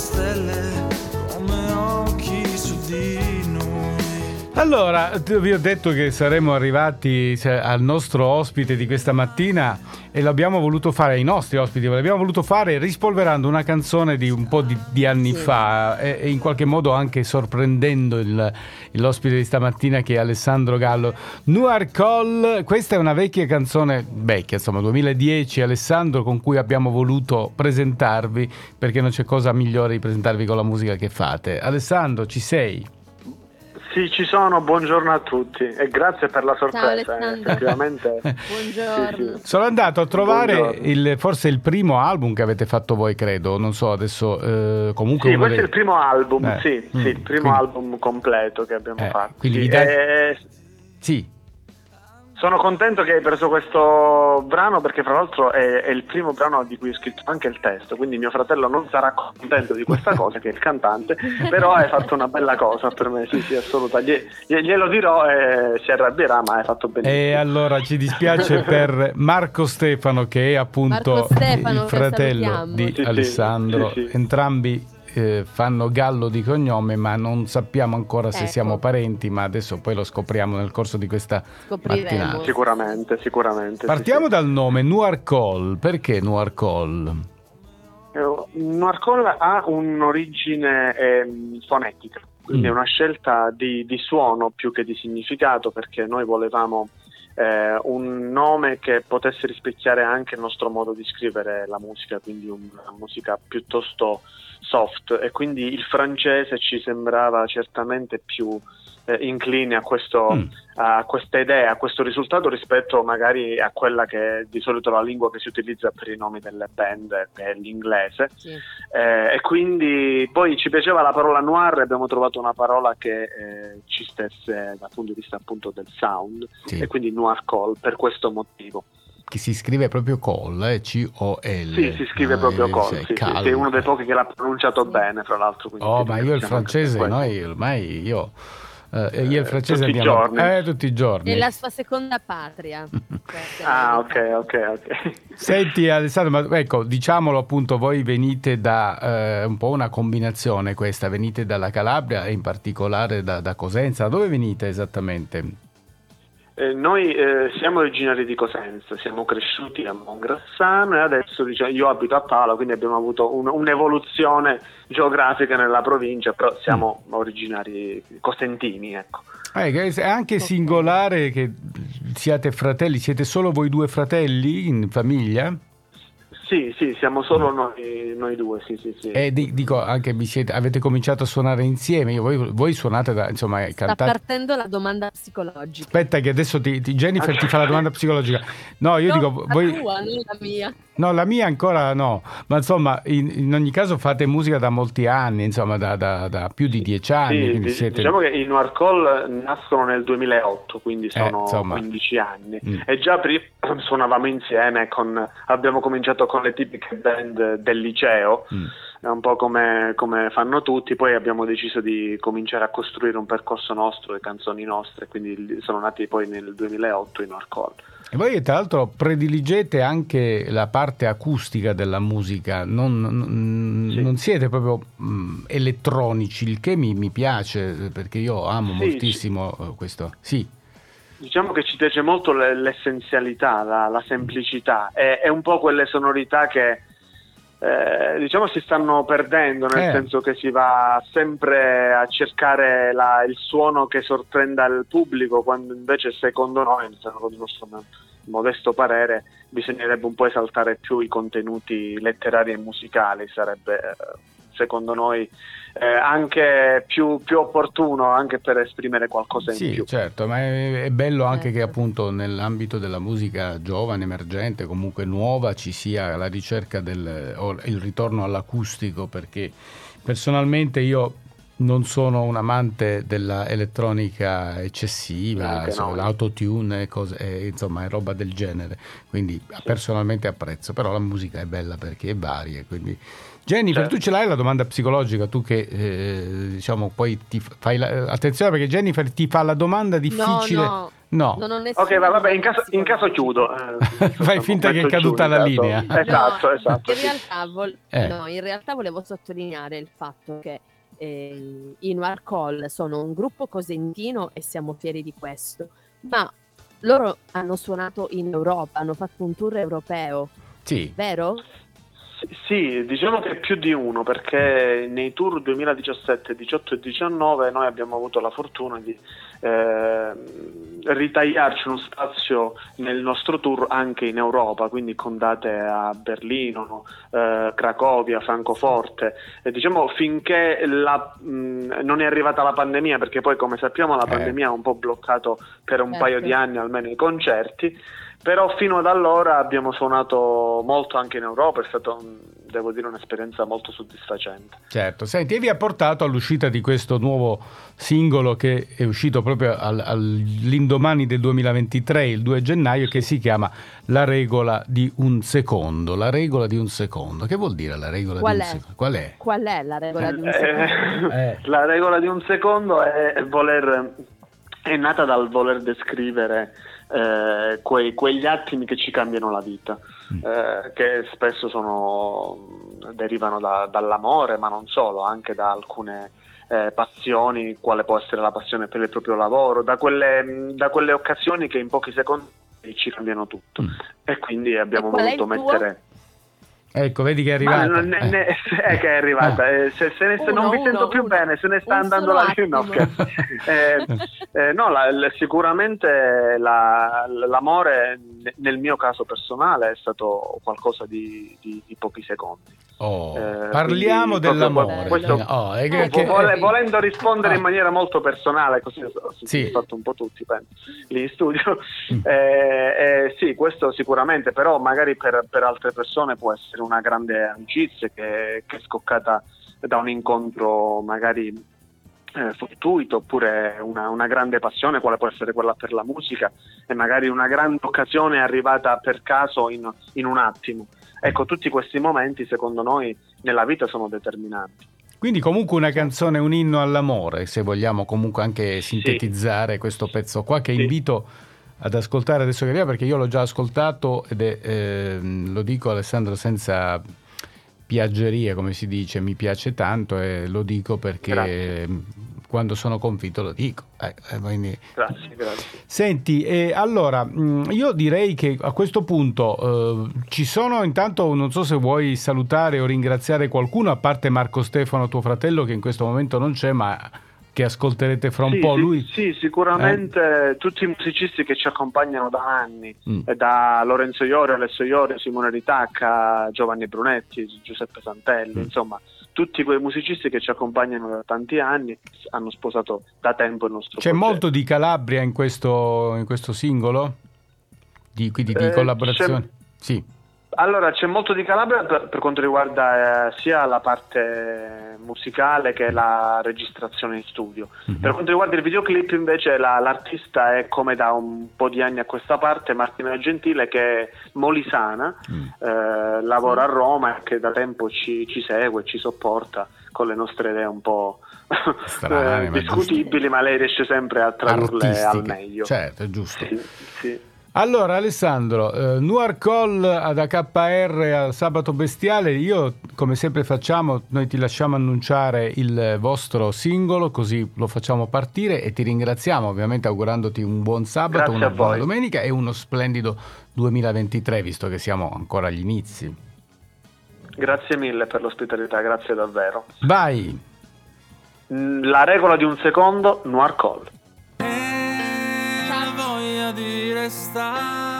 stelle come occhi su di. Allora, vi ho detto che saremmo arrivati al nostro ospite di questa mattina e l'abbiamo voluto fare ai nostri ospiti, l'abbiamo voluto fare rispolverando una canzone di un po' di, di anni sì. fa e, e, in qualche modo anche sorprendendo il, l'ospite di stamattina che è Alessandro Gallo. Noir Call, questa è una vecchia canzone, vecchia insomma 2010 Alessandro con cui abbiamo voluto presentarvi perché non c'è cosa migliore di presentarvi con la musica che fate. Alessandro, ci sei? Sì, ci sono, buongiorno a tutti e grazie per la sorpresa. Ciao, effettivamente. buongiorno. Sì, sì. Sono andato a trovare il, forse il primo album che avete fatto voi, credo. Non so adesso. Eh, comunque sì, questo dei... è il primo album, eh. sì, mm. sì, il primo quindi... album completo che abbiamo eh, fatto. Quindi sì, dai... eh... sì. Sono contento che hai preso questo brano perché fra l'altro è, è, il primo brano di cui ho scritto anche il testo, quindi mio fratello non sarà contento di questa cosa, che è il cantante, però hai fatto una bella cosa per me, sì sì assolutamente, glielo dirò e si arrabbierà ma hai fatto benissimo. E allora ci dispiace per Marco Stefano che è appunto Stefano, il fratello di sì, Alessandro, sì, sì, entrambi eh, fanno Gallo di cognome, ma non sappiamo ancora se ecco. siamo parenti, ma adesso poi lo scopriamo nel corso di questa mattinata. Sicuramente, sicuramente. Partiamo sì, dal nome Noir Call. Perché Noir Call? Eh, Noir Call ha un'origine eh, fonetica, quindi mm. è una scelta di, di, suono più che di significato, perché noi volevamo eh, un nome che potesse rispecchiare anche il nostro modo di scrivere la musica, quindi una musica piuttosto soft e quindi il francese ci sembrava certamente più eh, incline a, questo, mm. A, questa idea, a questo risultato rispetto magari a quella che è di solito la lingua che si utilizza per i nomi delle band, che è l'inglese. Sì. Eh, e quindi poi ci piaceva la parola noir e abbiamo trovato una parola che eh, ci stesse dal punto di vista appunto del sound sì. e quindi noir call per questo motivo che si scrive proprio Col, eh? C-O-L. Sì, si scrive ah, proprio Col, sì, sì, sì, è uno dei pochi che l'ha pronunciato bene, fra l'altro. Oh, ma io il francese, noi ormai io... Eh, io il francese tutti andiamo i giorni. Eh, tutti i giorni. È la sua seconda patria. ah, ok, ok, ok. Senti Alessandro, ma ecco, diciamolo appunto, voi venite da eh, un po' una combinazione questa, venite dalla Calabria e in particolare da, da Cosenza. Dove venite esattamente? Eh, noi eh, siamo originari di Cosenza, siamo cresciuti a Mongrassano e adesso diciamo, io abito a Palo, quindi abbiamo avuto un, un'evoluzione geografica nella provincia, però siamo mm. originari cosentini. Ecco. Eh, è anche singolare che siate fratelli, siete solo voi due fratelli in famiglia? Sì, sì, siamo solo noi, noi due, sì, sì, sì. E dico, anche siete, avete cominciato a suonare insieme, voi, voi suonate da, insomma, Sta cantate... partendo la domanda psicologica. Aspetta che adesso ti, ti Jennifer ti fa la domanda psicologica. No, io no, dico... La voi... tua, non la mia. No, la mia ancora no, ma insomma, in, in, ogni caso fate musica da molti anni, insomma, da, da, da più di dieci anni. Sì, siete... Diciamo che i Noir Call nascono nel 2008, quindi eh, sono eh, 15 anni. Mm. E già prima suonavamo insieme, con, abbiamo cominciato con le tipiche band del liceo. Mm è un po' come, come, fanno tutti, poi abbiamo deciso di cominciare a costruire un percorso nostro, le canzoni nostre, quindi sono nati poi nel 2008 in Orcol. E voi tra l'altro prediligete anche la parte acustica della musica, non, non, sì. non siete proprio mh, elettronici, il che mi, mi, piace perché io amo sì, moltissimo sì. questo. Sì. Diciamo che ci piace molto l'essenzialità, la, la semplicità, è, è un po' quelle sonorità che eh, diciamo si stanno perdendo, nel eh. senso che si va sempre a cercare la, il suono che sorprenda il pubblico, quando invece secondo noi, secondo il nostro modesto parere, bisognerebbe un po' esaltare più i contenuti letterari e musicali, sarebbe eh, secondo noi eh, anche più, più, opportuno anche per esprimere qualcosa in sì, più. Sì, certo, ma è, è bello anche certo. che appunto nell'ambito della musica giovane, emergente, comunque nuova, ci sia la ricerca del il ritorno all'acustico perché personalmente io non sono un amante dell'elettronica eccessiva, insomma, no. l'autotune, cose, eh, insomma, è roba del genere, quindi sì. personalmente apprezzo, però la musica è bella perché è varia, quindi Jennifer, certo. tu ce l'hai la domanda psicologica, tu che eh, diciamo poi ti fai la, attenzione perché Jennifer ti fa la domanda difficile. No, no. No. Ok, va- vabbè, in caso, in caso chiudo. eh, Fai finta che è caduta la linea. Esatto, No, esatto. In realtà, vol- Eh. no, in realtà volevo sottolineare il fatto che eh, i Noir Call sono un gruppo cosentino e siamo fieri di questo, ma loro hanno suonato in Europa, hanno fatto un tour europeo, Sì. vero? Sì, diciamo che più di uno, perché nei tour 2017, 18 e 19 noi abbiamo avuto la fortuna di eh, ritagliarci uno spazio nel nostro tour anche in Europa, quindi con date a Berlino, eh, Cracovia, Francoforte. E diciamo finché la- mh, non è arrivata la pandemia, perché poi come sappiamo la Eh. pandemia ha un po' bloccato per un Certo. paio di anni almeno i concerti. Però fino ad allora abbiamo suonato molto anche in Europa, è stata, un- devo dire, un'esperienza molto soddisfacente. Certo, senti, e vi ha portato all'uscita di questo nuovo singolo che è uscito proprio al- all'indomani del 2023, il 2 gennaio, che si chiama La regola di un secondo. La regola di un secondo. Che vuol dire la regola Qual di un è? secondo? Qual è? Qual è la regola di un Eh, secondo? Eh. La regola di un secondo è voler, è nata dal voler descrivere eh, quei- quegli attimi che ci cambiano la vita, Mm. eh, che spesso sono, derivano da- dall'amore, ma non solo, anche da alcune eh, passioni, quale può essere la passione per il proprio lavoro, da quelle, da quelle occasioni che in pochi secondi ci cambiano tutto. Mm. E quindi abbiamo E voluto mettere... Ecco, vedi che è arrivata. non- ne- Eh. ne- è che è arrivata, Ah. eh, se, se ne- se Uno, non vi uno, sento più uno. bene, se ne sta Un andando la no, attimo. scherzo. Eh, eh, no, la- la- sicuramente la- l'amore ne- nel mio caso personale è stato qualcosa di, di- di pochi secondi. Oh, Eh, parliamo quindi dell'amore. questo- Oh, è che- Eh, che- Vole- eh, volendo rispondere in ah. maniera molto personale, così ho Sì. soddisfatto un po' tutti, penso, lì in studio. Mm. Sì, questo sicuramente, però magari per, per altre persone può essere una grande amicizia che, che è scoccata da un incontro magari eh, fortuito oppure una, una grande passione, quale può essere quella per la musica e magari una grande occasione arrivata per caso in, in un attimo. Ecco, tutti questi momenti secondo noi nella vita sono determinanti. Quindi comunque una canzone, un inno all'amore, se vogliamo comunque anche sintetizzare questo pezzo qua che Sì. invito ad ascoltare adesso che arriva perché io l'ho già ascoltato ed è, ehm, lo dico Alessandro senza piaggeria come si dice, mi piace tanto e lo dico perché Grazie. quando sono convinto lo dico. Eh, eh, Grazie, grazie. Senti, eh, allora mh, io direi che a questo punto eh, ci sono intanto, non so se vuoi salutare o ringraziare qualcuno, a parte Marco Stefano, tuo fratello, che in questo momento non c'è, ma che ascolterete fra un Sì, po'. sì, Lui sì, sicuramente tutti i musicisti che ci accompagnano da anni, Mm. eh, da Lorenzo Iori, Alessio Iori, Simone Ritacca, Giovanni Brunetti, Giuseppe Santelli, Mm. insomma, tutti quei musicisti che ci accompagnano da tanti anni hanno sposato da tempo il nostro c'è progetto. molto di Calabria in questo, in questo singolo? Di, quindi di Eh, collaborazione? Sì. Allora, c'è molto di Calabria per, per quanto riguarda eh, sia la parte musicale che la registrazione in studio. Mhm. Per quanto riguarda il videoclip, invece, la- l'artista è come da un po' di anni a questa parte Martina Gentile, che è molisana, Mm. eh, lavora a Roma e che da tempo ci, ci segue, ci sopporta con le nostre idee un po' Strane, eh, ma discutibili, ma lei riesce sempre a tradurle al meglio. Certo, è giusto. Sì, sì. Allora Alessandro, eh, Noir Call ad AKR al Sabato Bestiale, io come sempre facciamo, noi ti lasciamo annunciare il vostro singolo così lo facciamo partire e ti ringraziamo ovviamente augurandoti un buon sabato, Grazie una buona domenica e uno splendido 2023 visto che siamo ancora agli inizi. Grazie mille per l'ospitalità, grazie davvero. Vai! Mm, La regola di un secondo, Noir Call. Di restare